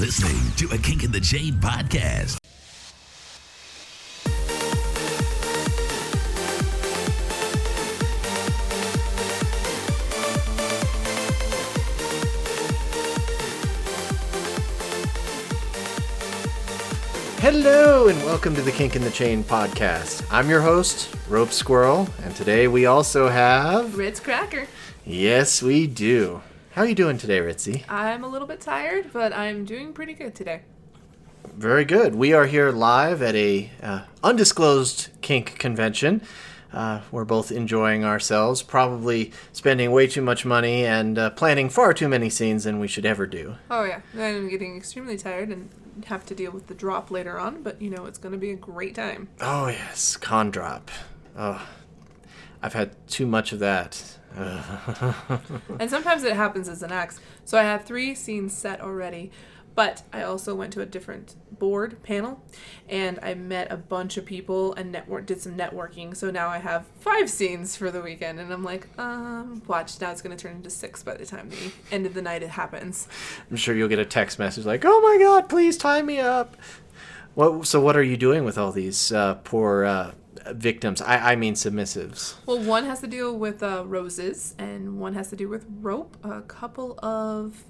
listening to a Kink in the Chain podcast. Hello and welcome to the Kink in the Chain podcast. I'm your host, Rope Squirrel, and today we also have Ritz Cracker. Yes, we do. How are you doing today, Ritzy? I'm a little bit tired, but I'm doing pretty good today. Very good. We are here live at a uh, undisclosed kink convention. Uh, we're both enjoying ourselves, probably spending way too much money and uh, planning far too many scenes than we should ever do. Oh yeah, I'm getting extremely tired and have to deal with the drop later on, but you know it's going to be a great time. Oh yes, con drop. Oh, I've had too much of that. and sometimes it happens as an act. So I have three scenes set already, but I also went to a different board panel and I met a bunch of people and network did some networking. So now I have five scenes for the weekend and I'm like, um, watch now it's gonna turn into six by the time the end of the night it happens. I'm sure you'll get a text message like, "Oh my god, please tie me up." What? So what are you doing with all these uh, poor uh, victims. I, I mean submissives. Well, one has to deal with uh, roses, and one has to do with rope. A couple of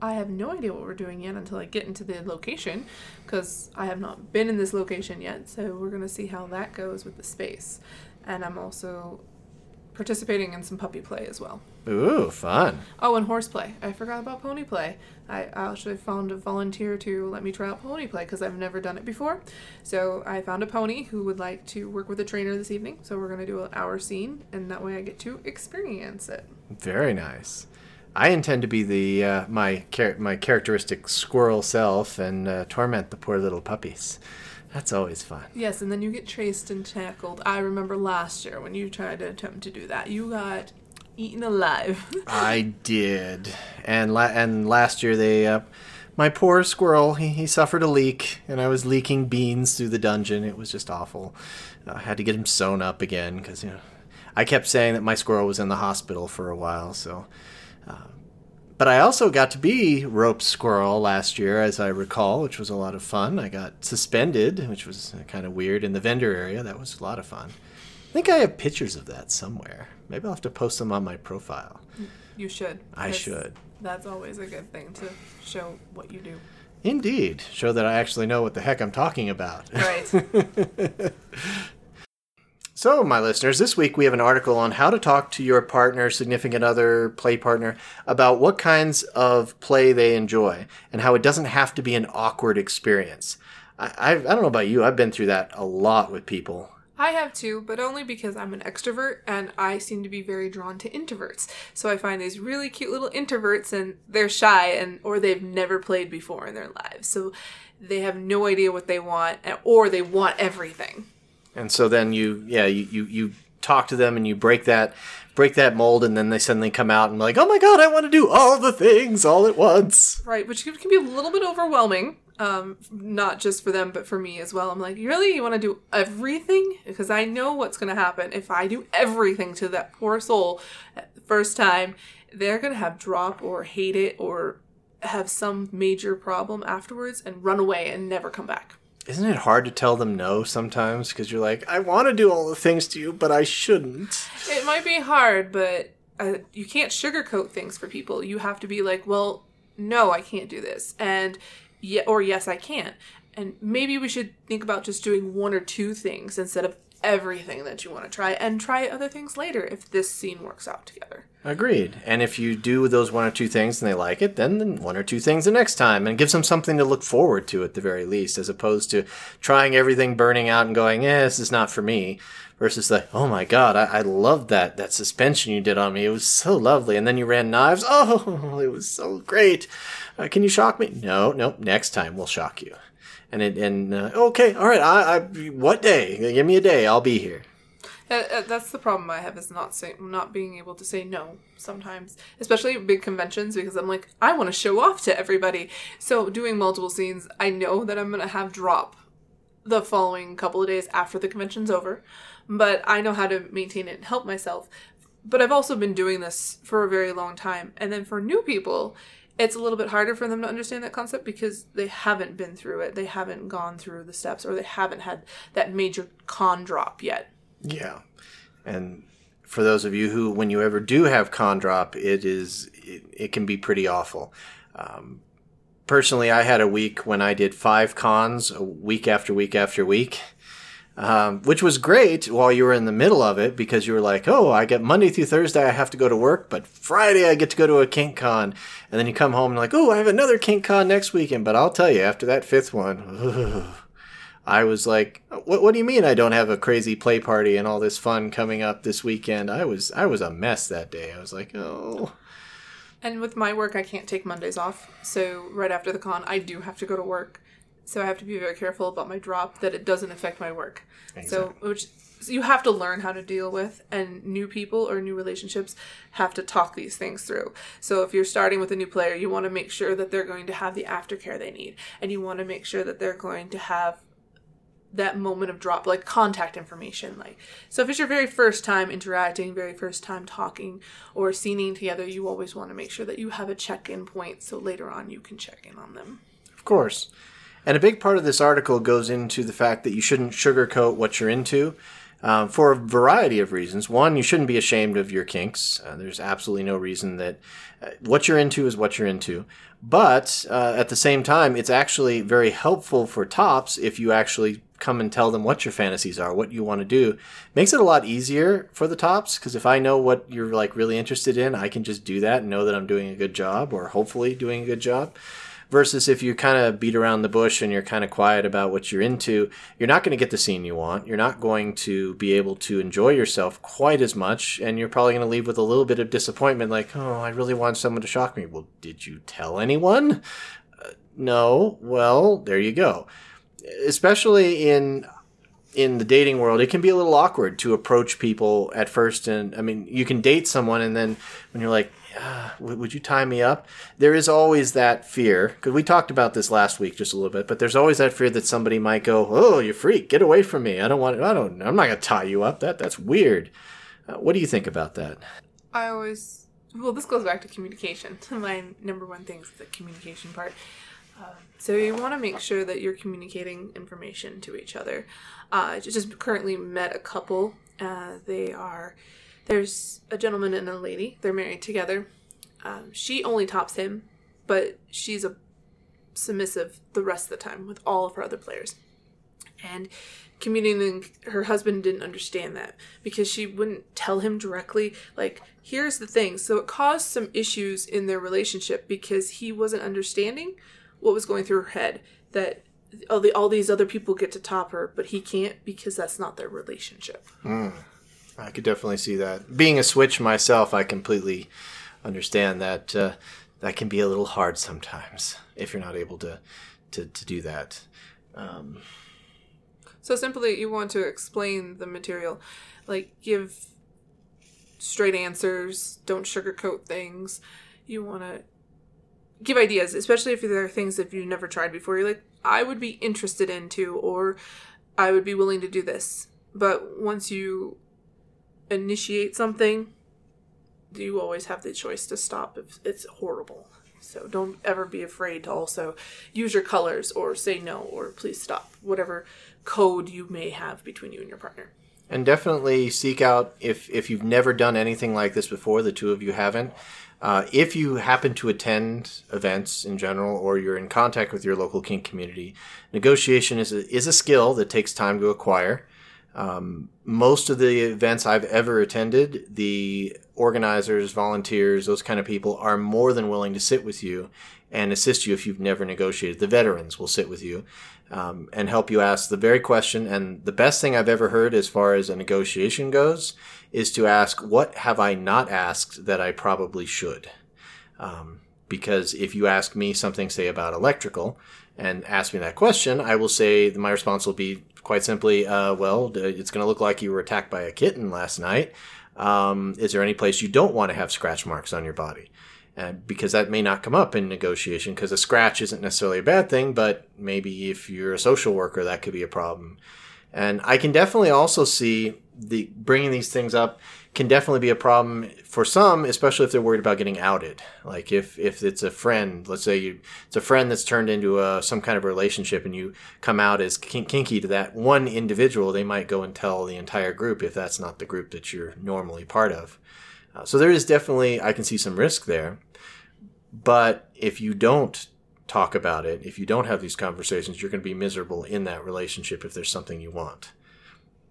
I have no idea what we're doing yet until I get into the location because I have not been in this location yet. So we're to see how that goes with the space. And I'm also participating in some puppy play as well. Ooh, fun. Oh, and horseplay. I forgot about pony play. I actually found a volunteer to let me try out pony play because I've never done it before. So I found a pony who would like to work with a trainer this evening. So we're going to do an hour scene, and that way I get to experience it. Very nice. I intend to be the uh, my char- my characteristic squirrel self and uh, torment the poor little puppies. That's always fun. Yes, and then you get chased and tackled. I remember last year when you tried to attempt to do that. You got eaten alive. I did, and la- and last year they, uh, my poor squirrel, he, he suffered a leak, and I was leaking beans through the dungeon. It was just awful. I had to get him sewn up again because you know, I kept saying that my squirrel was in the hospital for a while, so. Uh, but I also got to be rope squirrel last year, as I recall, which was a lot of fun. I got suspended, which was kind of weird in the vendor area. That was a lot of fun. I think I have pictures of that somewhere. Maybe I'll have to post them on my profile. You should. I should. That's always a good thing to show what you do. Indeed. Show that I actually know what the heck I'm talking about. Right. So, my listeners, this week we have an article on how to talk to your partner, significant other, play partner about what kinds of play they enjoy and how it doesn't have to be an awkward experience. I, I, I don't know about you, I've been through that a lot with people. I have too, but only because I'm an extrovert and I seem to be very drawn to introverts. So I find these really cute little introverts and they're shy and or they've never played before in their lives. So they have no idea what they want or they want everything and so then you yeah you, you you talk to them and you break that break that mold and then they suddenly come out and like oh my god i want to do all the things all at once. Right which can be a little bit overwhelming um not just for them but for me as well. I'm like really you want to do everything? Because i know what's going to happen. If i do everything to that poor soul first time they're going to have drop or hate it or have some major problem afterwards and run away and never come back isn't it hard to tell them no sometimes? Because you're like, I want to do all the things to you, but I shouldn't. It might be hard, but uh, you can't sugarcoat things for people. You have to be like, well, no, I can't do this, and yeah, or yes, I can. And maybe we should think about just doing one or two things instead of everything that you want to try, and try other things later if this scene works out together. Agreed. And if you do those one or two things and they like it, then, one or two things the next time and gives them something to look forward to at the very least, as opposed to trying everything, burning out, and going, "Yeah, this is not for me." Versus like, "Oh my god, I, I loved that that suspension you did on me. It was so lovely." And then you ran knives. Oh, it was so great. Uh, can you shock me? No, no. Next time we'll shock you. And it, and uh, okay, all right. I, I what day? Give me a day. I'll be here. Uh, uh, that's the problem I have is not say, not being able to say no sometimes, especially big conventions because I'm like I want to show off to everybody. So doing multiple scenes, I know that I'm gonna have drop the following couple of days after the convention's over, but I know how to maintain it and help myself. But I've also been doing this for a very long time, and then for new people, it's a little bit harder for them to understand that concept because they haven't been through it. They haven't gone through the steps or they haven't had that major con drop yet. Yeah. And for those of you who, when you ever do have con drop, it is, it, it can be pretty awful. Um, personally, I had a week when I did five cons week after week after week um, which was great while you were in the middle of it because you were like, oh, I get Monday through Thursday, I have to go to work, but Friday I get to go to a Kink Con. And then you come home and like, oh, I have another Kink Con next weekend. But I'll tell you, after that fifth one, I was like, what, what do you mean I don't have a crazy play party and all this fun coming up this weekend? I was, I was a mess that day. I was like, oh. And with my work, I can't take Mondays off. So right after the con, I do have to go to work so I have to be very careful about my drop that it doesn't affect my work. Exactly. So which so you have to learn how to deal with and new people or new relationships have to talk these things through. So if you're starting with a new player, you want to make sure that they're going to have the aftercare they need and you want to make sure that they're going to have that moment of drop like contact information like so if it's your very first time interacting very first time talking or scening together you always want to make sure that you have a check-in point so later on you can check in on them of course and a big part of this article goes into the fact that you shouldn't sugarcoat what you're into um, for a variety of reasons. One, you shouldn't be ashamed of your kinks. Uh, there's absolutely no reason that uh, what you're into is what you're into. But uh, at the same time, it's actually very helpful for tops if you actually come and tell them what your fantasies are, what you want to do. Makes it a lot easier for the tops because if I know what you're like really interested in, I can just do that and know that I'm doing a good job or hopefully doing a good job versus if you kind of beat around the bush and you're kind of quiet about what you're into, you're not going to get the scene you want. You're not going to be able to enjoy yourself quite as much, and you're probably going to leave with a little bit of disappointment like, oh, I really want someone to shock me. Well, did you tell anyone? Uh, no. Well, there you go. Especially in in the dating world, it can be a little awkward to approach people at first. And I mean, you can date someone, and then when you're like, uh, would you tie me up? There is always that fear because we talked about this last week just a little bit, but there's always that fear that somebody might go, "Oh, you freak, get away from me! I don't want. I don't. I'm not gonna tie you up. That that's weird." Uh, what do you think about that? I always well, this goes back to communication. My number one thing is the communication part. Uh, so you want to make sure that you're communicating information to each other. Uh, just currently met a couple. Uh, they are there's a gentleman and a lady. They're married together. Um, she only tops him, but she's a submissive the rest of the time with all of her other players. And communicating, her husband didn't understand that because she wouldn't tell him directly, like, here's the thing. So it caused some issues in their relationship because he wasn't understanding what was going through her head. That all, the, all these other people get to top her, but he can't because that's not their relationship. Mm. I could definitely see that. Being a switch myself, I completely understand that uh, that can be a little hard sometimes if you're not able to to, to do that. Um, so simply, you want to explain the material, like give straight answers. Don't sugarcoat things. You want to give ideas, especially if there are things that you've never tried before. You're like, I would be interested into, or I would be willing to do this. But once you initiate something, you always have the choice to stop if it's horrible. So don't ever be afraid to also use your colors or say no or please stop, whatever code you may have between you and your partner. And definitely seek out if if you've never done anything like this before, the two of you haven't. Uh, if you happen to attend events in general or you're in contact with your local kink community, negotiation is a, is a skill that takes time to acquire. Um, most of the events I've ever attended, the organizers, volunteers, those kind of people are more than willing to sit with you and assist you if you've never negotiated. The veterans will sit with you um, and help you ask the very question. And the best thing I've ever heard as far as a negotiation goes is to ask, What have I not asked that I probably should? Um, because if you ask me something, say, about electrical, and ask me that question, I will say my response will be quite simply, uh, well, it's going to look like you were attacked by a kitten last night. Um, is there any place you don't want to have scratch marks on your body? Uh, because that may not come up in negotiation because a scratch isn't necessarily a bad thing, but maybe if you're a social worker, that could be a problem. And I can definitely also see the bringing these things up can definitely be a problem for some, especially if they're worried about getting outed. Like if if it's a friend, let's say you it's a friend that's turned into a some kind of relationship, and you come out as kink- kinky to that one individual, they might go and tell the entire group if that's not the group that you're normally part of. Uh, so there is definitely I can see some risk there, but if you don't talk about it, if you don't have these conversations, you're going to be miserable in that relationship if there's something you want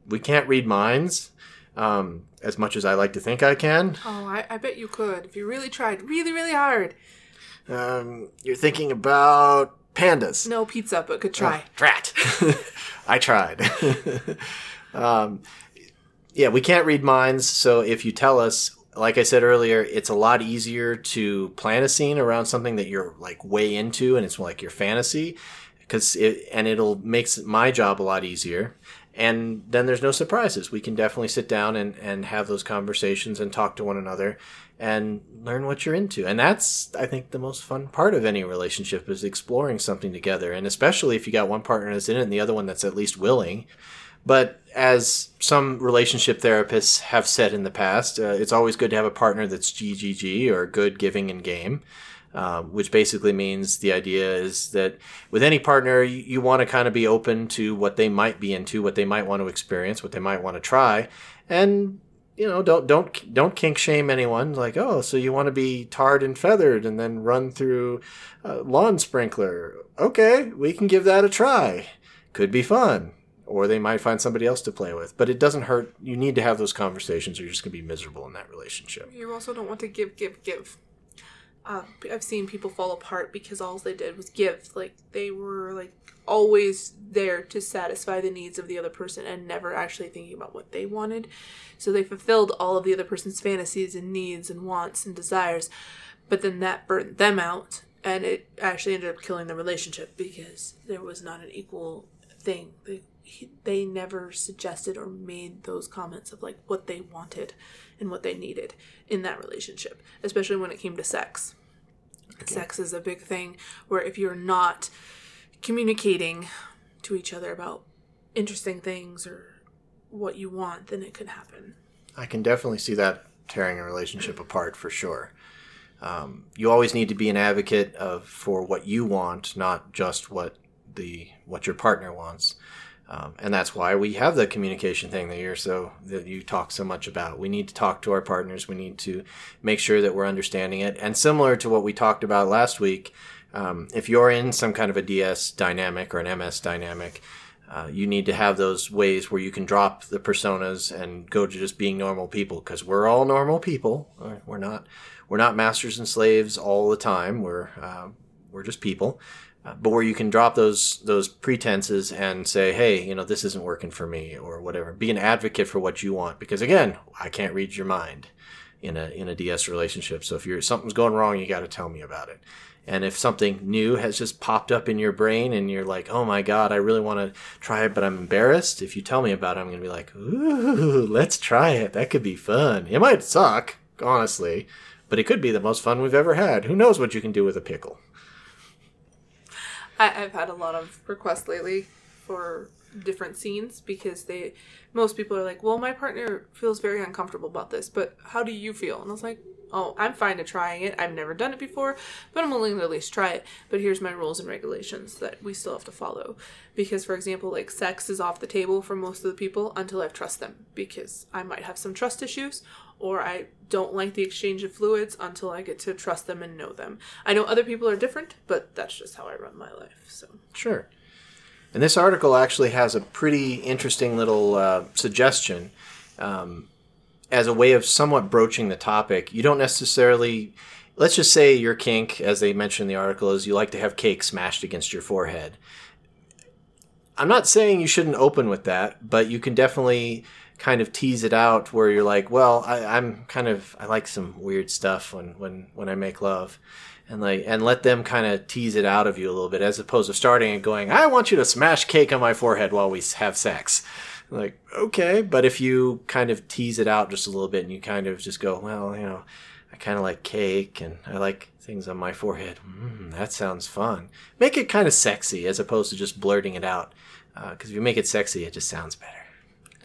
we can't read minds um, as much as I like to think I can. Oh, I, I bet you could if you really tried really, really hard. Um, you're thinking about pandas. No pizza, but could try. Oh, drat. I tried. um, yeah, we can't read minds, so if you tell us, like I said earlier, it's a lot easier to plan a scene around something that you're like way into and it's like your fantasy because it and it'll makes my job a lot easier and then there's no surprises. We can definitely sit down and, and have those conversations and talk to one another and learn what you're into. And that's, I think, the most fun part of any relationship is exploring something together. And especially if you got one partner that's in it and the other one that's at least willing. But as some relationship therapists have said in the past, uh, it's always good to have a partner that's GGG or good, giving, and game. Um, which basically means the idea is that with any partner, you, you want to kind of be open to what they might be into, what they might want to experience, what they might want to try, and you know don't don't don't kink shame anyone. Like oh, so you want to be tarred and feathered and then run through a lawn sprinkler? Okay, we can give that a try. Could be fun. Or they might find somebody else to play with. But it doesn't hurt. You need to have those conversations or you're just going to be miserable in that relationship. You also don't want to give, give, give uh, I've seen people fall apart because all they did was give. Like they were like always there to satisfy the needs of the other person and never actually thinking about what they wanted. So they fulfilled all of the other person's fantasies and needs and wants and desires, but then that burnt them out and it actually ended up killing the relationship because there was not an equal thing. They, they never suggested or made those comments of like what they wanted and what they needed in that relationship, especially when it came to sex. Okay. Sex is a big thing where if you're not communicating to each other about interesting things or what you want, then it could happen. I can definitely see that tearing a relationship apart for sure. Um, you always need to be an advocate of for what you want, not just what the what your partner wants. Um, and that's why we have the communication thing that you're so that you talk so much about. We need to talk to our partners. We need to make sure that we're understanding it. And similar to what we talked about last week, um, if you're in some kind of a DS dynamic or an MS dynamic, uh, you need to have those ways where you can drop the personas and go to just being normal people because we're all normal people. We're not we're not masters and slaves all the time. We're uh, we're just people but where you can drop those those pretenses and say, hey, you know, this isn't working for me or whatever. Be an advocate for what you want because again, I can't read your mind in a in a DS relationship. So if you're something's going wrong, you got to tell me about it. And if something new has just popped up in your brain and you're like, oh my God, I really want to try it, but I'm embarrassed. If you tell me about it, I'm going to be like, ooh, let's try it. That could be fun. It might suck, honestly, but it could be the most fun we've ever had. Who knows what you can do with a pickle? I, I've had a lot of requests lately for different scenes because they most people are like, well, my partner feels very uncomfortable about this, but how do you feel? And I was like, oh, I'm fine to trying it. I've never done it before, but I'm willing to at least try it. But here's my rules and regulations that we still have to follow. Because, for example, like sex is off the table for most of the people until I've trust them, because I might have some trust issues or I don't like the exchange of fluids until I get to trust them and know them. I know other people are different, but that's just how I run my life. So sure. And this article actually has a pretty interesting little uh, suggestion um, as a way of somewhat broaching the topic. You don't necessarily, let's just say your kink, as they mentioned in the article, is you like to have cake smashed against your forehead. I'm not saying you shouldn't open with that, but you can definitely kind of tease it out where you're like, well, I, am kind of I like some weird stuff when when when I make love, and like and let them kind of tease it out of you a little bit as opposed to starting and going, I want you to smash cake on my forehead while we have sex. Like okay, but if you kind of tease it out just a little bit and you kind of just go, well, you know, I kind of like cake and I like things on my forehead. Mm, that sounds fun. Make it kind of sexy as opposed to just blurting it out. Because uh, if you make it sexy, it just sounds better.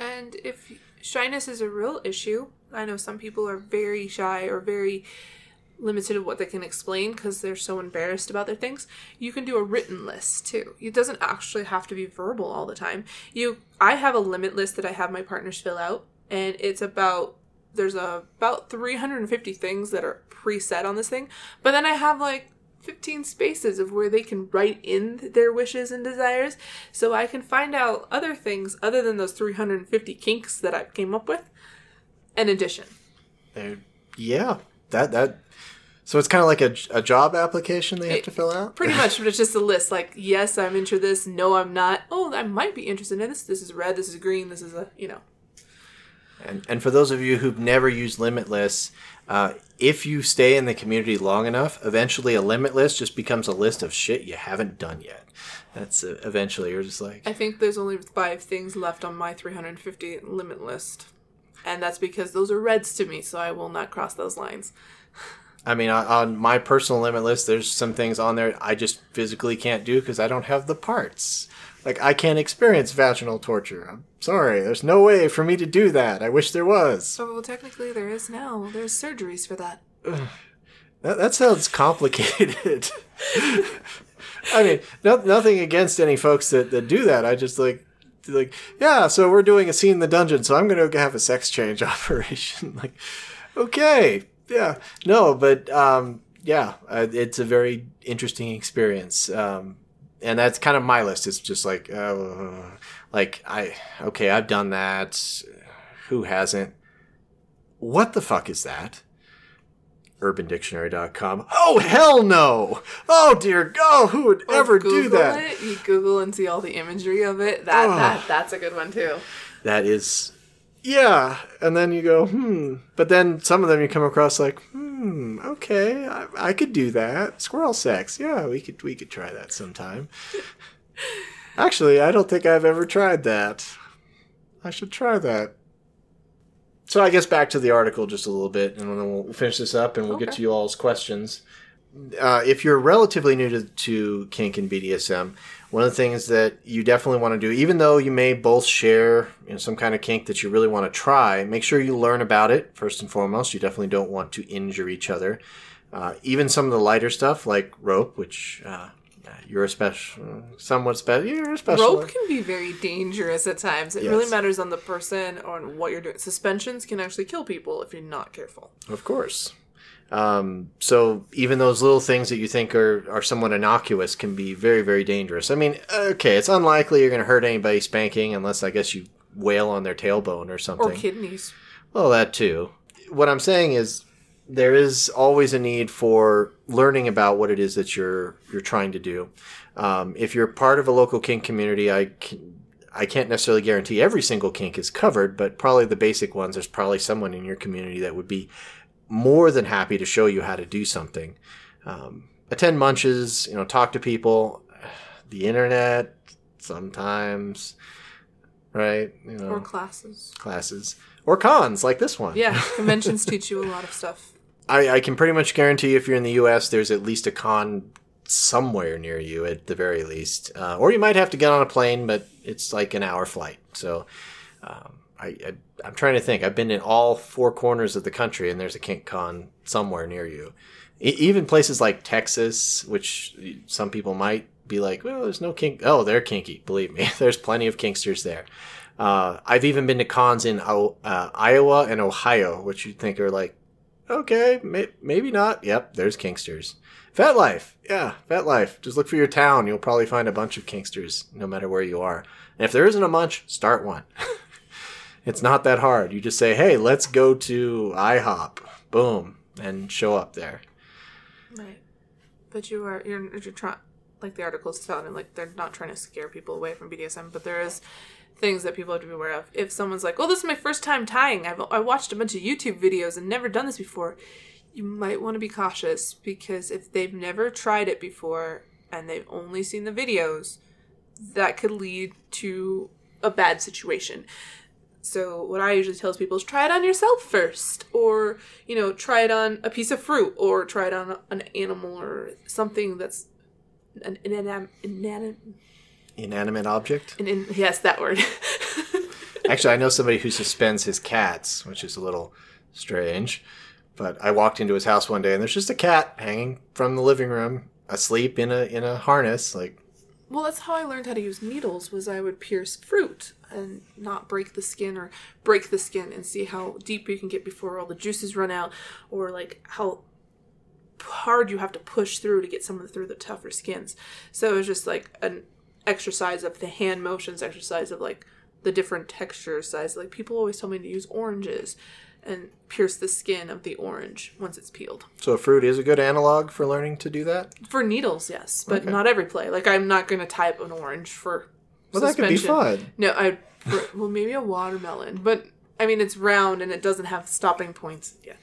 And if shyness is a real issue. I know some people are very shy or very limited of what they can explain because they're so embarrassed about their things. You can do a written list too. It doesn't actually have to be verbal all the time. You I have a limit list that I have my partners fill out and it's about there's a, about 350 things that are preset on this thing, but then I have like 15 spaces of where they can write in their wishes and desires so I can find out other things other than those 350 kinks that I came up with in addition. There- yeah, that that. So it's kind of like a, a job application they have It- to fill out. Pretty much, but it's just a list like, yes, I'm into this, no, I'm not. Oh, I might be interested in this. This is red, this is green, this is a, you know. And, and for those of you who've never used limit lists, uh, if you stay in the community long enough, eventually a limit list just becomes a list of shit you haven't done yet. That's uh, eventually you're just like, I think there's only five things left on my 350 limit list. And that's because those are reds to me, so I will not cross those lines. I mean, on, my personal limit list, there's some things on there I just physically can't do because I don't have the parts. Like I can't experience vaginal torture. I'm sorry. There's no way for me to do that. I wish there was. So, well, technically, there is now. There's surgeries for that. That, that sounds complicated. I mean, no, nothing against any folks that, that do that. I just like, like, yeah. So we're doing a scene in the dungeon, so I'm going to have a sex change operation. like, okay, yeah, no, but um, yeah, uh, it's a very interesting experience. Um, and that's kind of my list. It's just like, uh, like I okay, I've done that. Who hasn't? What the fuck is that? UrbanDictionary.com. Oh hell no! Oh dear God, who would Or ever do Google that? It. You Google and see all the imagery of it. That, Ugh. that That's a good one, too. That is, yeah. And then you go, hmm. But then some of them you come across like, hmm, okay, I, I could do that. Squirrel sex, yeah, we could we could try that sometime. Actually, I don't think I've ever tried that. I should try that. So I guess back to the article just a little bit, and then we'll finish this up, and we'll get to you all's questions. Uh, if you're relatively new to, to kink and BDSM, one of the things that you definitely want to do, even though you may both share you know, some kind of kink that you really want to try, make sure you learn about it first and foremost. You definitely don't want to injure each other. Uh, even some of the lighter stuff like rope, which uh, you're a special, somewhat special. You're a special. Rope can be very dangerous at times. It Yes. really matters on the person or on what you're doing. Suspensions can actually kill people if you're not careful. Of course. Um, so even those little things that you think are, are somewhat innocuous can be very, very dangerous. I mean, okay, it's unlikely you're going to hurt anybody spanking unless I guess you wail on their tailbone or something. Or kidneys. Well, that too. What I'm saying is there is always a need for learning about what it is that you're you're trying to do. Um, if you're part of a local kink community, I can, I can't necessarily guarantee every single kink is covered, but probably the basic ones. There's probably someone in your community that would be more than happy to show you how to do something. Um, attend munches, you know, talk to people. The internet sometimes, right? You know, Or classes. classes or cons like this one. Yeah, conventions teach you a lot of stuff. I, I can pretty much guarantee if you're in the U.S., there's at least a con somewhere near you at the very least, uh, or you might have to get on a plane, but it's like an hour flight. So um, I, I I'm trying to think. I've been in all four corners of the country, and there's a kink con somewhere near you. E- even places like Texas, which some people might be like, well, there's no kink. Oh, they're kinky. Believe me, there's plenty of kinksters there. Uh, I've even been to cons in uh, Iowa and Ohio, which you'd think are like, okay, may- maybe not. Yep, there's kinksters. FetLife, yeah, FetLife. Just look for your town. You'll probably find a bunch of kinksters, no matter where you are. And if there isn't a bunch, start one. it's not that hard. You just say, hey, let's go to IHOP. Boom, and show up there. Right. But you are you're you're trying like the article's telling like they're not trying to scare people away from BDSM, but there is things that people have to be aware of. If someone's like, "Oh, this is my first time tying. I've I watched a bunch of YouTube videos and never done this before," you might want to be cautious because if they've never tried it before and they've only seen the videos, that could lead to a bad situation. So what I usually tell people is try it on yourself first, or you know, try it on a piece of fruit, or try it on an animal or something that's an inanimate, inanim, Inanimate object. an in, yes, that word. Actually, I know somebody who suspends his cats, which is a little strange. But I walked into his house one day and there's just a cat hanging from the living room, asleep in a in a harness. Like, Well, that's how I learned how to use needles. Was I would pierce fruit and not break the skin, or break the skin and see how deep you can get before all the juices run out, or like how hard you have to push through to get some of through the tougher skins. So it was just like an exercise of the hand motions, exercise of like the different texture size. Like people always tell me to use oranges and pierce the skin of the orange once it's peeled. so a fruit is a good analog for learning to do that. For needles, yes, but Okay. not every play. Like I'm not going to type an orange for. Well, that could be fun. No, I well maybe a watermelon, but I mean it's round and it doesn't have stopping points. Yeah,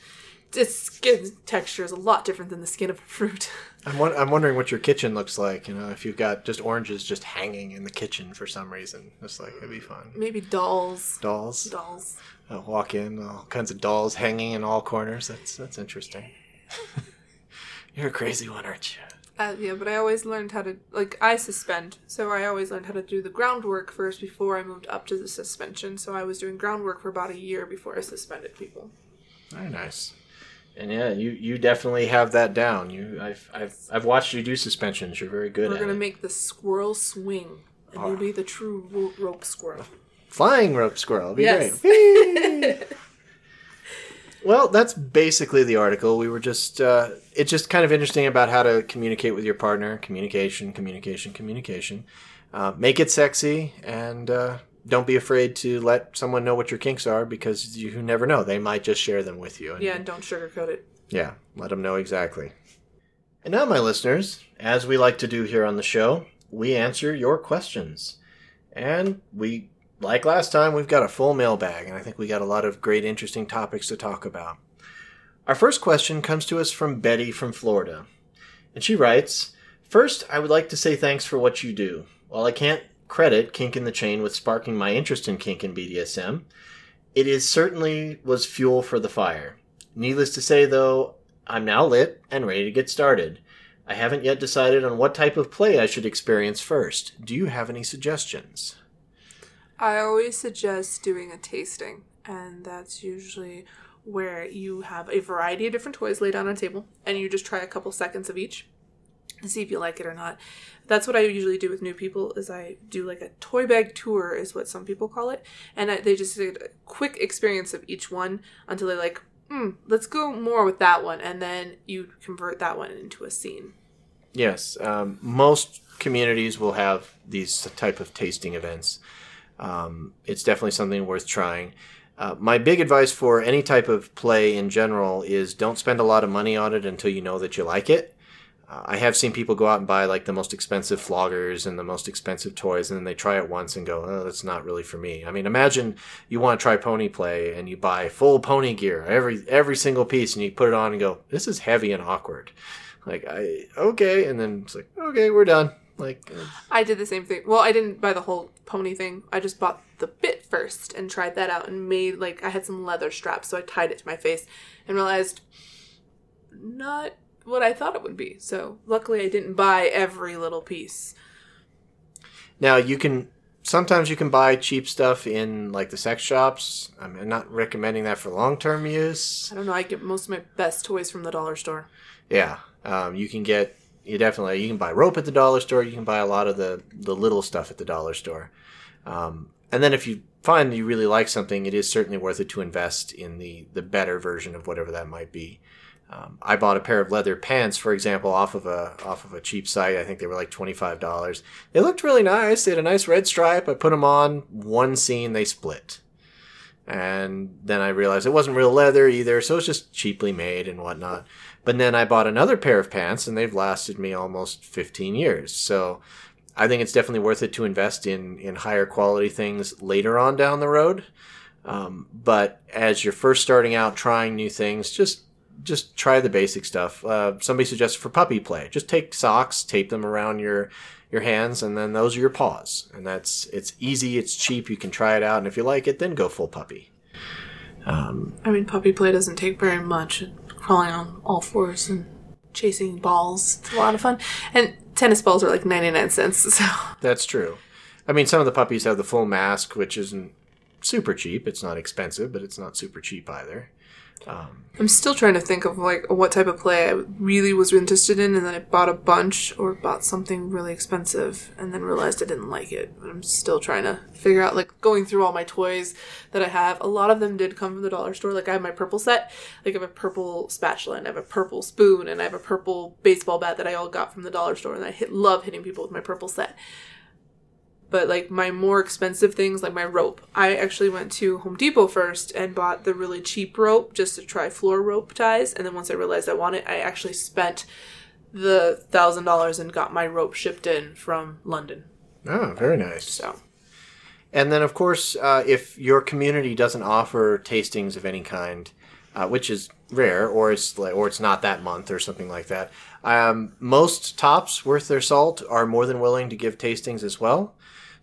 its skin texture is a lot different than the skin of a fruit. I'm, I'm wondering what your kitchen looks like. You know, if you've got just oranges just hanging in the kitchen for some reason, it's like it'd be fun. maybe dolls. Dolls, Dolls. Uh, walk in, all kinds of dolls hanging in all corners. That's that's interesting. You're a crazy one, aren't you? Uh, yeah, but I always learned how to like I suspend, so I always learned how to do the groundwork first before I moved up to the suspension. So I was doing groundwork for about a year before I suspended people. Very nice. And yeah, you you definitely have that down. You I've I've I've watched you do suspensions. You're very good We're gonna it. make the squirrel swing, and you'll be the true rope squirrel. Flying rope squirrel. Be Yes. great. Well, that's basically the article. We were just uh, it's just kind of interesting about how to communicate with your partner. Communication, communication, communication. Uh, make it sexy and uh, don't be afraid to let someone know what your kinks are because you never know. They might just share them with you. And Yeah, and don't sugarcoat it. Yeah, let them know exactly. And now, my listeners, as we like to do here on the show, we answer your questions. And we, like last time, we've got a full mailbag, and I think we got a lot of great, interesting topics to talk about. Our first question comes to us from Betty from Florida. And she writes First, I would like to say thanks for what you do. While I can't credit Kink in the Chain with sparking my interest in kink and BDSM, it is certainly was fuel for the fire. Needless to say, though, I'm now lit and ready to get started. I haven't yet decided on what type of play I should experience first. Do you have any suggestions? I always suggest doing a tasting, and that's usually where you have a variety of different toys laid out on a table, and you just try a couple seconds of each see if you like it or not. That's what I usually do with new people. Is I do like a toy bag tour, is what some people call it, and I, they just get a quick experience of each one until they're like, hmm, let's go more with that one, and then you convert that one into a scene. Yes, um, most communities will have these type of tasting events. Um, it's definitely something worth trying. Uh, my big advice for any type of play in general is don't spend a lot of money on it until you know that you like it. Uh, I have seen people go out and buy like the most expensive floggers and the most expensive toys, and then they try it once and go, "Oh, that's not really for me." I mean, imagine you want to try pony play and you buy full pony gear, every every single piece, and you put it on and go, "This is heavy and awkward." Like, I okay, and then it's like, "Okay, we're done." Like, uh, I did the same thing. Well, I didn't buy the whole pony thing. I just bought the bit first and tried that out and made like I had some leather straps, so I tied it to my face and realized not what I thought it would be. So luckily, I didn't buy every little piece. now you can sometimes you can buy cheap stuff in like the sex shops. I'm not recommending that for long term use. I don't know. I get most of my best toys from the dollar store. Yeah, um, you can get you definitely you can buy rope at the dollar store. You can buy a lot of the the little stuff at the dollar store. Um, and then if you find you really like something, it is certainly worth it to invest in the the better version of whatever that might be. Um, I bought a pair of leather pants, for example, off of a off of a cheap site. I think they were like twenty five dollars. They looked really nice. They had a nice red stripe. I put them on. One scene, they split, and then I realized it wasn't real leather either, so it's just cheaply made and whatnot. But then I bought another pair of pants, and they've lasted me almost fifteen years. So I think it's definitely worth it to invest in in higher quality things later on down the road. Um, but as you're first starting out trying new things, just just try the basic stuff. Uh, somebody suggested for puppy play, just take socks, tape them around your your hands, and then those are your paws. And that's it's easy, it's cheap. You can try it out, and if you like it, then go full puppy. I mean, puppy play doesn't take very much. Crawling on all fours and chasing balls. It's a lot of fun. And tennis balls are like 99 cents. So That's true. I mean, some of the puppies have the full mask, which isn't super cheap. It's not expensive, but it's not super cheap either. Um, I'm still trying to think of like what type of play I really was interested in, and then I bought a bunch or bought something really expensive, and then realized I didn't like it. I'm still trying to figure out like going through all my toys that I have. A lot of them did come from the dollar store. Like I have my purple set. Like I have a purple spatula, and I have a purple spoon, and I have a purple baseball bat that I all got from the dollar store, and I hit, love hitting people with my purple set but like my more expensive things like my rope i actually went to home depot first and bought the really cheap rope just to try floor rope ties and then once i realized i wanted i actually spent the thousand dollars and got my rope shipped in from london Oh, very nice. so And then, of course, uh, if your community doesn't offer tastings of any kind, uh, which is rare, or it's like, or it's not that month or something like that, um, most tops worth their salt are more than willing to give tastings as well.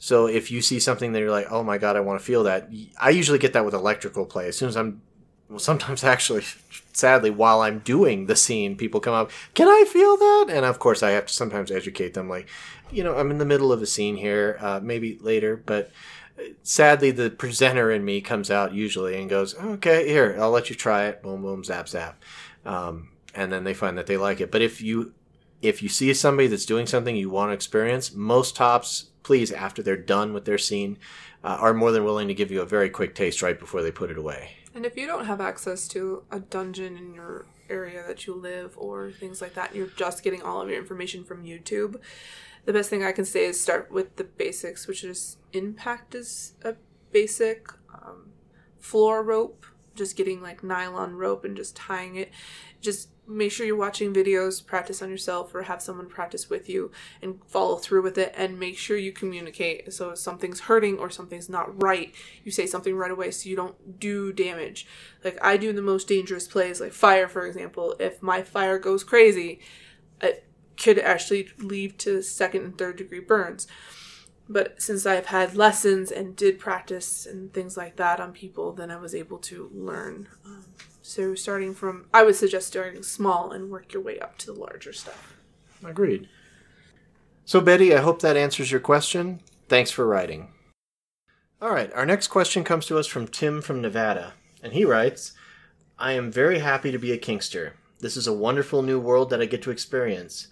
So if you see something that you're like, oh my god, I want to feel that, I usually get that with electrical play. As soon as I'm, well, sometimes actually, sadly, while I'm doing the scene, people come up, can I feel that? And of course, I have to sometimes educate them, like, you know, I'm in the middle of a scene here, uh, maybe later, but sadly the presenter in me comes out usually and goes okay here i'll let you try it boom boom zap zap um, and then they find that they like it but if you if you see somebody that's doing something you want to experience most tops please after they're done with their scene uh, are more than willing to give you a very quick taste right before they put it away. And if you don't have access to a dungeon in your area that you live or things like that you're just getting all of your information from youtube the best thing I can say is start with the basics, which is impact is a basic um, floor rope, just getting like nylon rope and just tying it. Just make sure you're watching videos, practice on yourself, or have someone practice with you and follow through with it. And make sure you communicate. So if something's hurting or something's not right, you say something right away so you don't do damage. Like I do the most dangerous plays, like fire, for example. If my fire goes crazy, it could actually lead to second and third degree burns. But since I've had lessons and did practice and things like that on people, then I was able to learn. Um, so starting from, I would suggest starting small and work your way up to the larger stuff. agreed so betty i hope that answers your question thanks for writing all right our next question comes to us from tim from nevada and he writes i am very happy to be a kinkster. this is a wonderful new world that i get to experience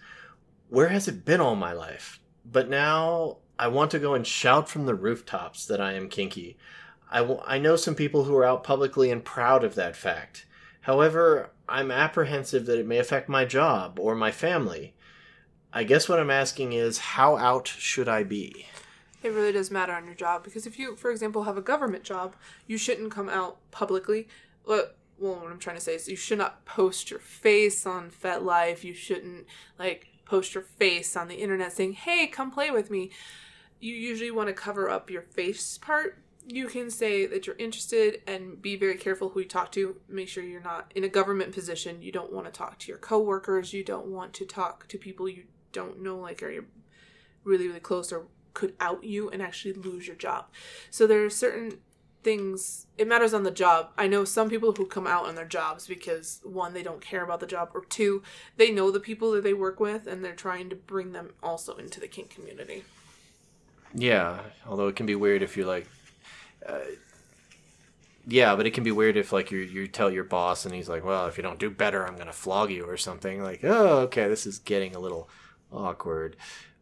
where has it been all my life? But now I want to go and shout from the rooftops that I am kinky. I, w- I know some people who are out publicly and proud of that fact. However, I'm apprehensive that it may affect my job or my family. I guess what I'm asking is how out should I be? It really does matter on your job because if you, for example, have a government job, you shouldn't come out publicly. Well, well, what I'm trying to say is you should not post your face on FetLife. You shouldn't like post your face on the internet saying, "Hey, come play with me." You usually want to cover up your face part. You can say that you're interested and be very careful who you talk to. Make sure you're not in a government position. You don't want to talk to your coworkers. You don't want to talk to people you don't know, like are you really, really close or could out you and actually lose your job. So there are certain things it matters on the job i know some people who come out on their jobs because one they don't care about the job or two they know the people that they work with and they're trying to bring them also into the kink community Yeah, although it can be weird if you're like, uh, yeah, but it can be weird if like you you tell your boss and he's like, well, if you don't do better, I'm gonna flog you or something. Like, oh, okay, this is getting a little awkward.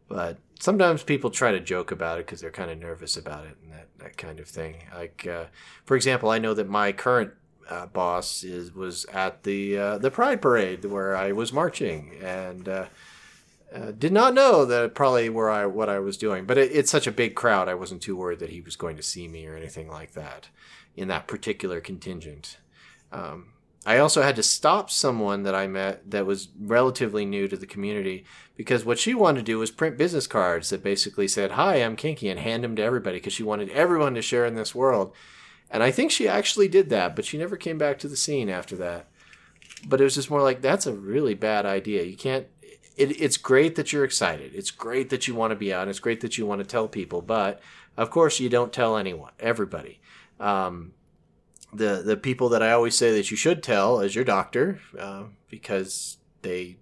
But sometimes people try to joke about it because they're kind of nervous about it and that, that kind of thing. Like, uh, for example, I know that my current uh, boss is was at the uh, the Pride Parade where I was marching and. Uh, did not know that probably where I what I was doing, but it, it's such a big crowd. I wasn't too worried that he was going to see me or anything like that in that particular contingent. Um, I also had to stop someone that I met that was relatively new to the community because what she wanted to do was print business cards that basically said, "Hi, I'm Kinky," and hand them to everybody because she wanted everyone to share in this world. And I think she actually did that, but she never came back to the scene after that. But it was just more like that's a really bad idea. You can't it, it's great that you're excited. It's great that you want to be out. It's great that you want to tell people, but of course you don't tell anyone, everybody. Um, the the people that I always say that you should tell is your doctor, uh, because they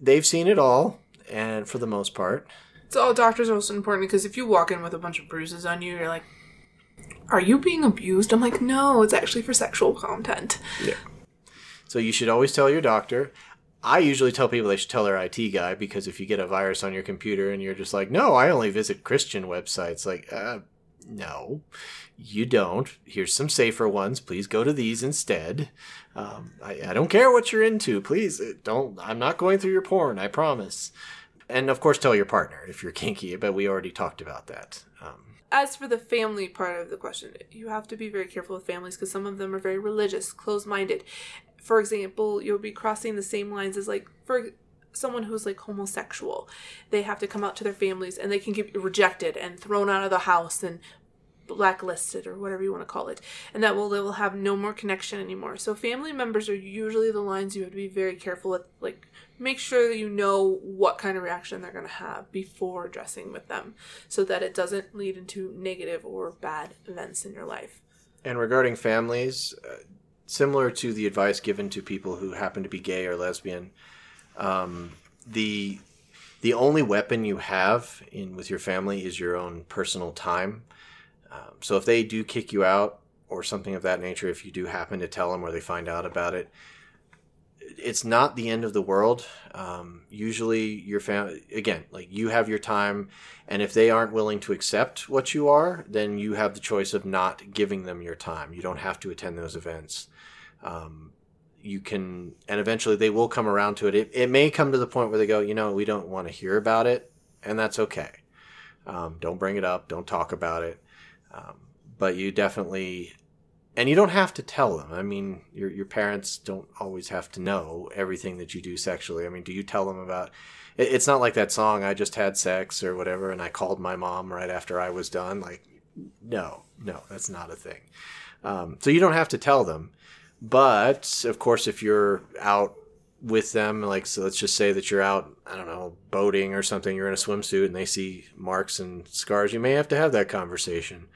they've seen it all, and for the most part, so doctors are also important because if you walk in with a bunch of bruises on you you're like Are you being abused? I'm like, no, it's actually for sexual content. Yeah. So you should always tell your doctor. I usually tell people they should tell their IT guy because if you get a virus on your computer and you're just like, no, I only visit Christian websites, like, uh, no, you don't. Here's some safer ones. Please go to these instead. Um, I, I don't care what you're into. Please uh, don't. I'm not going through your porn. I promise. And of course, tell your partner if you're kinky. But we already talked about that. Um, As for the family part of the question, you have to be very careful with families because some of them are very religious, closed minded. For example, you'll be crossing the same lines as, like, for someone who's like homosexual. They have to come out to their families and they can get rejected and thrown out of the house and blacklisted or whatever you want to call it and that will they will have no more connection anymore so family members are usually the lines you have to be very careful with like make sure that you know what kind of reaction they're going to have before addressing with them so that it doesn't lead into negative or bad events in your life And regarding families, uh, similar to the advice given to people who happen to be gay or lesbian, um, the the only weapon you have in with your family is your own personal time. Um, so if they do kick you out or something of that nature, if you do happen to tell them or they find out about it, it's not the end of the world. Um, usually, your family again, like you have your time, and if they aren't willing to accept what you are, then you have the choice of not giving them your time. You don't have to attend those events. Um, you can, and eventually they will come around to it. it. It may come to the point where they go, you know, we don't want to hear about it, and that's okay. Um, don't bring it up. Don't talk about it. Um, but you definitely and you don't have to tell them. I mean, your your parents don't always have to know everything that you do sexually. I mean, do you tell them about? It, it's not like that song "I just had sex" or whatever, and I called my mom right after I was done. Like, no, no, that's not a thing. Um, so you don't have to tell them. But of course, if you're out with them, like so, let's just say that you're out, I don't know, boating or something. You're in a swimsuit and they see marks and scars. You may have to have that conversation.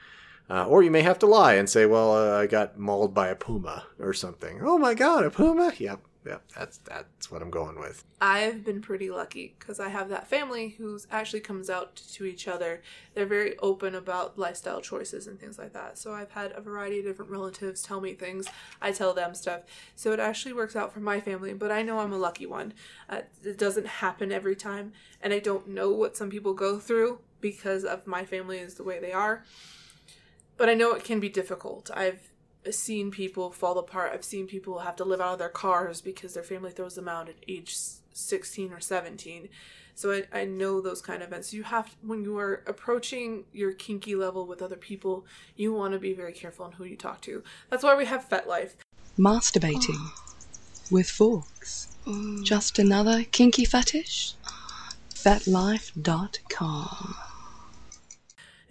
Uh, or you may have to lie and say, "Well, uh, I got mauled by a puma or something." Oh my god, a puma! Yep, yep. That's that's what I'm going with. I've been pretty lucky because I have that family who's actually comes out to each other. They're very open about lifestyle choices and things like that. So I've had a variety of different relatives tell me things. I tell them stuff. So it actually works out for my family. But I know I'm a lucky one. Uh, it doesn't happen every time, and I don't know what some people go through because of my family is the way they are. But I know it can be difficult. I've seen people fall apart. I've seen people have to live out of their cars because their family throws them out at age 16 or 17. So I, I know those kind of events. You have, when you are approaching your kinky level with other people, you want to be very careful on who you talk to. That's why we have FetLife. Masturbating with forks. Oh. Just another kinky fetish? FetLife.com.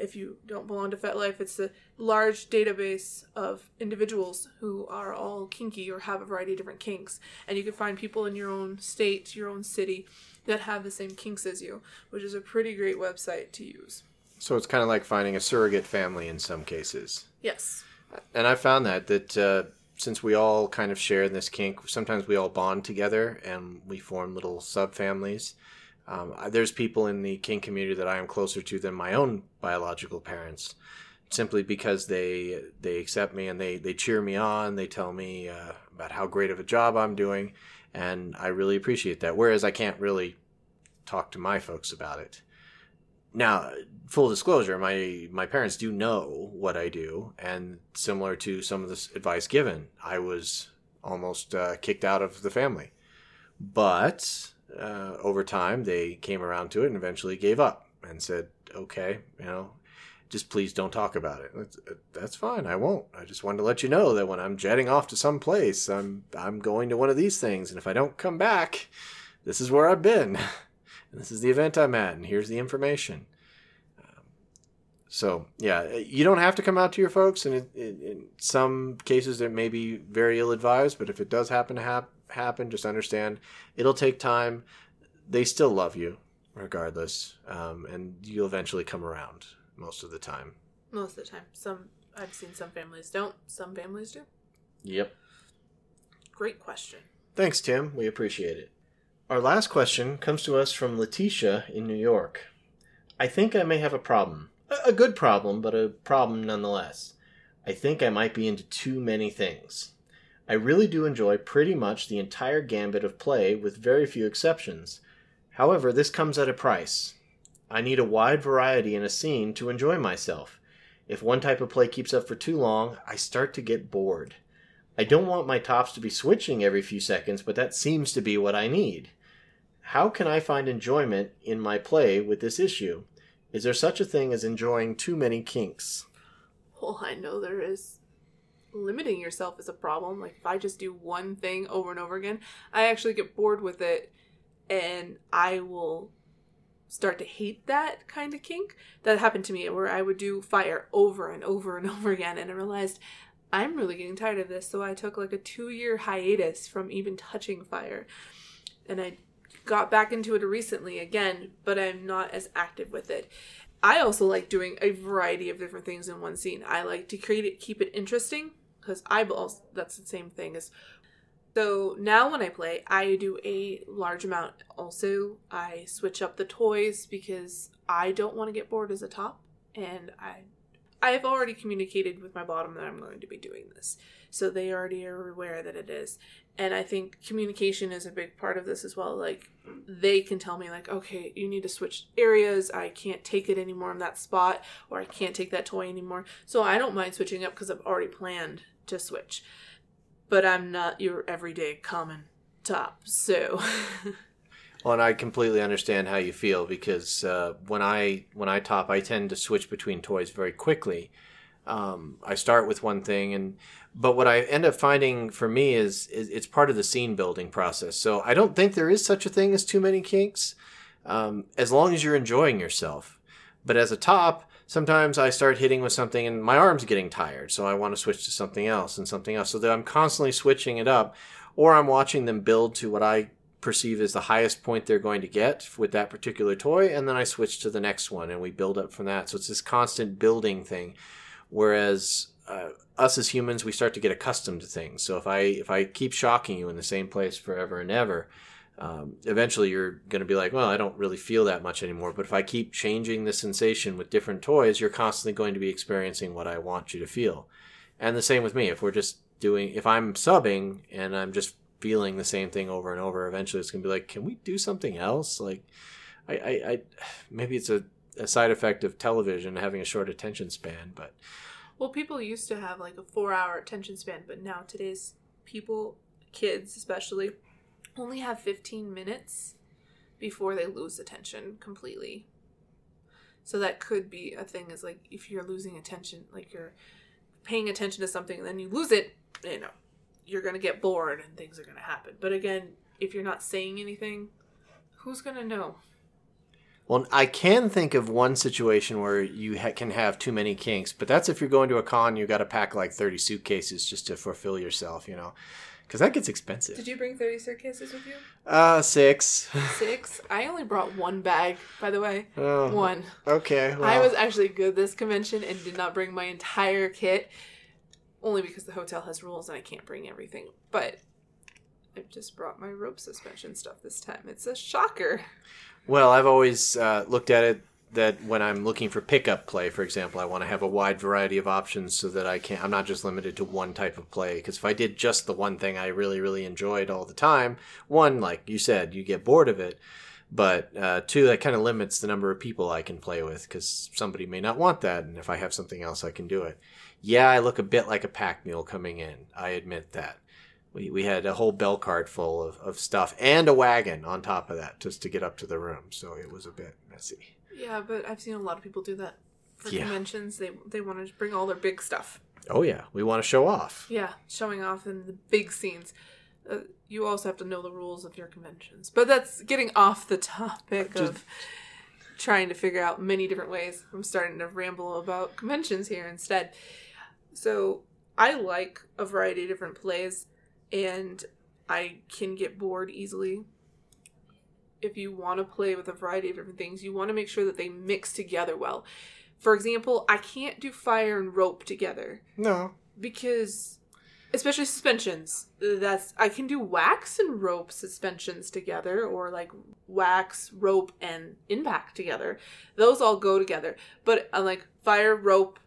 If you don't belong to FetLife, it's a large database of individuals who are all kinky or have a variety of different kinks. And you can find people in your own state, your own city, that have the same kinks as you, which is a pretty great website to use. So it's kind of like finding a surrogate family in some cases. Yes. And I found that that uh, since we all kind of share in this kink, sometimes we all bond together and we form little subfamilies. families. Um, there's people in the kink community that I am closer to than my own biological parents, simply because they they accept me and they they cheer me on. They tell me uh, about how great of a job I'm doing, and I really appreciate that. Whereas I can't really talk to my folks about it. Now, full disclosure, my my parents do know what I do, and similar to some of this advice given, I was almost uh, kicked out of the family. But uh, over time, they came around to it and eventually gave up and said, "Okay, you know, just please don't talk about it." That's, that's fine. I won't. I just wanted to let you know that when I'm jetting off to some place, I'm I'm going to one of these things, and if I don't come back, this is where I've been. And this is the event I'm at, and here's the information. Um, So yeah, you don't have to come out to your folks, and it, it, in some cases it may be very ill advised. But if it does happen to hap- happen, just understand it'll take time. They still love you, regardless, um, and you'll eventually come around most of the time. Most of the time. Some I've seen some families don't, some families do. Yep. Great question. Thanks, Tim. We appreciate it. Our last question comes to us from Letitia in New York. I think I may have a problem. A- A good problem, but a problem nonetheless. I think I might be into too many things. I really do enjoy pretty much the entire gambit of play with very few exceptions. However, this comes at a price. I need a wide variety in a scene to enjoy myself. If one type of play keeps up for too long, I start to get bored. I don't want my tops to be switching every few seconds, but that seems to be what I need. How can I find enjoyment in my play with this issue? Is there such a thing as enjoying too many kinks? Well, I know there is. Limiting yourself is a problem. Like, if I just do one thing over and over again, I actually get bored with it and I will start to hate that kind of kink. That happened to me where I would do fire over and over and over again and I realized I'm really getting tired of this. So I took like a two year hiatus from even touching fire. And I got back into it recently again, but I'm not as active with it. I also like doing a variety of different things in one scene. I like to create it, keep it interesting, because eyeballs, that's the same thing as. So now when I play, I do a large amount. Also, I switch up the toys because I don't want to get bored as a top, and I, I've already communicated with my bottom that I'm going to be doing this, so they already are aware that it is. And I think communication is a big part of this as well. Like they can tell me like, okay, you need to switch areas. I can't take it anymore in that spot, or I can't take that toy anymore. So I don't mind switching up because I've already planned to switch. But I'm not your everyday common top. So Well, and I completely understand how you feel because uh, when I when I top, I tend to switch between toys very quickly. Um, I start with one thing, and but what I end up finding for me is, is it's part of the scene building process. So I don't think there is such a thing as too many kinks, um, as long as you're enjoying yourself. But as a top, sometimes I start hitting with something, and my arm's getting tired, so I want to switch to something else and something else. So that I'm constantly switching it up, or I'm watching them build to what I perceive as the highest point they're going to get with that particular toy, and then I switch to the next one, and we build up from that. So it's this constant building thing. Whereas uh, us as humans, we start to get accustomed to things. So if I if I keep shocking you in the same place forever and ever, um, eventually you're going to be like, well, I don't really feel that much anymore. But if I keep changing the sensation with different toys, you're constantly going to be experiencing what I want you to feel. And the same with me. If we're just doing, if I'm subbing and I'm just feeling the same thing over and over, eventually it's going to be like, can we do something else? Like, I, I, I maybe it's a, a side effect of television having a short attention span, but Well, people used to have like a four hour attention span, but now today's people, kids especially, only have 15 minutes before they lose attention completely. So that could be a thing is like if you're losing attention, like you're paying attention to something and then you lose it, you know, you're going to get bored and things are going to happen. But again, if you're not saying anything, who's going to know? Well, I can think of one situation where you ha- can have too many kinks, but that's if you're going to a con, you got to pack like 30 suitcases just to fulfill yourself, you know, because that gets expensive. Did you bring 30 suitcases with you? Uh, six. Six? I only brought one bag, by the way. Oh, One. Okay. Well, I was actually good this convention and did not bring my entire kit, only because the hotel has rules and I can't bring everything. But I just brought my rope suspension stuff this time. It's a shocker. Well, I've always uh, looked at it that when I'm looking for pickup play, for example, I want to have a wide variety of options so that I can't. I'm not just limited to one type of play. Because if I did just the one thing I really really enjoyed all the time, one like you said, you get bored of it. But uh, two, that kind of limits the number of people I can play with because somebody may not want that, and if I have something else, I can do it. Yeah, I look a bit like a pack mule coming in. I admit that. We, we had a whole bell cart full of, of stuff and a wagon on top of that just to get up to the room. So it was a bit messy. Yeah, but I've seen a lot of people do that for Yeah. conventions. They they want to bring all their big stuff. Oh, yeah. We want to show off. Yeah, showing off in the big scenes. Uh, you also have to know the rules of your conventions. But that's getting off the topic of trying to figure out many different ways. I'm starting to ramble about conventions here instead. So I like a variety of different plays, and I can get bored easily. If you want to play with a variety of different things, you want to make sure that they mix together well. For example, I can't do fire and rope together No. because especially suspensions. That's I can do wax and rope suspensions together, or like wax, rope, and impact together. Those all go together. But uh, like fire, rope,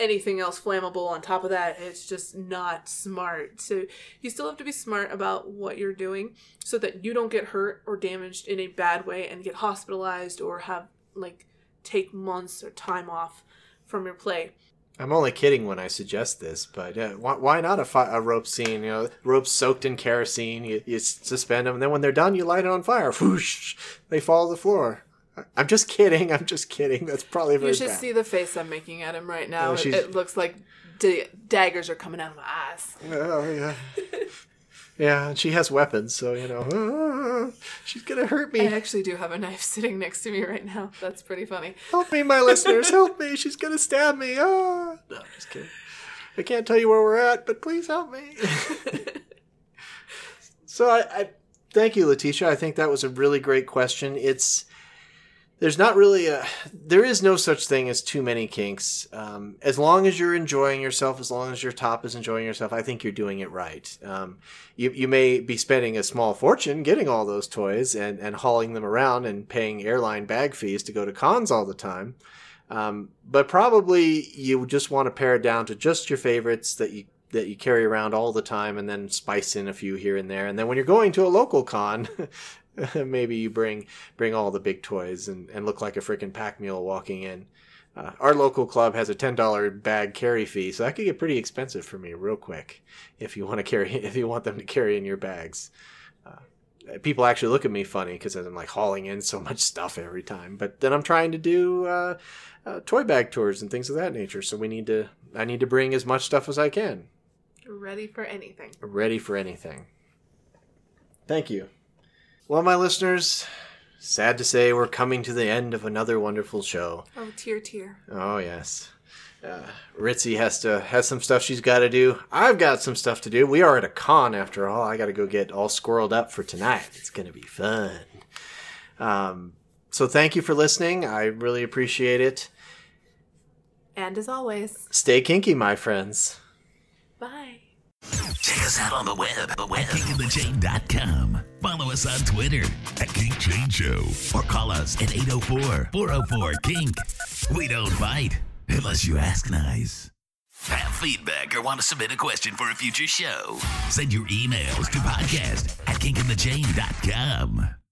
anything else flammable on top of that, it's just not smart. So you still have to be smart about what you're doing, so that you don't get hurt or damaged in a bad way and get hospitalized or have like take months or time off from your play. I'm only kidding when I suggest this, but uh, why, why not a, fi- a rope scene? You know, ropes soaked in kerosene. You, you suspend them, and then when they're done, you light it on fire. Whoosh! They fall to the floor. I'm just kidding. I'm just kidding. That's probably very You should bad. see the face I'm making at him right now. Oh, it, it looks like da- daggers are coming out of my eyes. Oh yeah, yeah. And she has weapons, so you know, "Ah, she's gonna hurt me. I actually do have a knife sitting next to me right now. That's pretty funny. Help me, my listeners. Help me. She's gonna stab me. Ah. No, I'm just kidding. I can't tell you where we're at, but please help me. so I, I thank you, Letitia. I think that was a really great question. It's there's not really a there is no such thing as too many kinks. Um, as long as you're enjoying yourself, as long as your top is enjoying yourself, I think you're doing it right. Um, you you may be spending a small fortune getting all those toys and and hauling them around and paying airline bag fees to go to cons all the time. Um, but probably you just want to pare it down to just your favorites that you that you carry around all the time, and then spice in a few here and there. And then when you're going to a local con, maybe you bring bring all the big toys and, and look like a freaking pack mule walking in. Uh, our local club has a ten dollar bag carry fee, so that could get pretty expensive for me real quick if you want to carry if you want them to carry in your bags. Uh, people actually look at me funny because I'm like hauling in so much stuff every time. But then I'm trying to do uh, uh, toy bag tours and things of that nature, so we need to I need to bring as much stuff as I can, Ready for anything. ready for anything. Thank you. Well, my listeners, sad to say we're coming to the end of another wonderful show. Oh, tear, tear. Oh yes. Uh, Ritzy has to has some stuff she's got to do. I've got some stuff to do. We are at a con after all. I got to go get all squirreled up for tonight. It's gonna be fun. Um, so thank you for listening. I really appreciate it. And as always, Stay kinky, my friends. Bye. Check us out on the web, the web. at kinkandthechain.com. Follow us on Twitter at Kink Chain Show or call us at 804 404 Kink. We don't bite unless you ask nice. Have feedback or want to submit a question for a future show? Send your emails to podcast at kinkandthechain.com.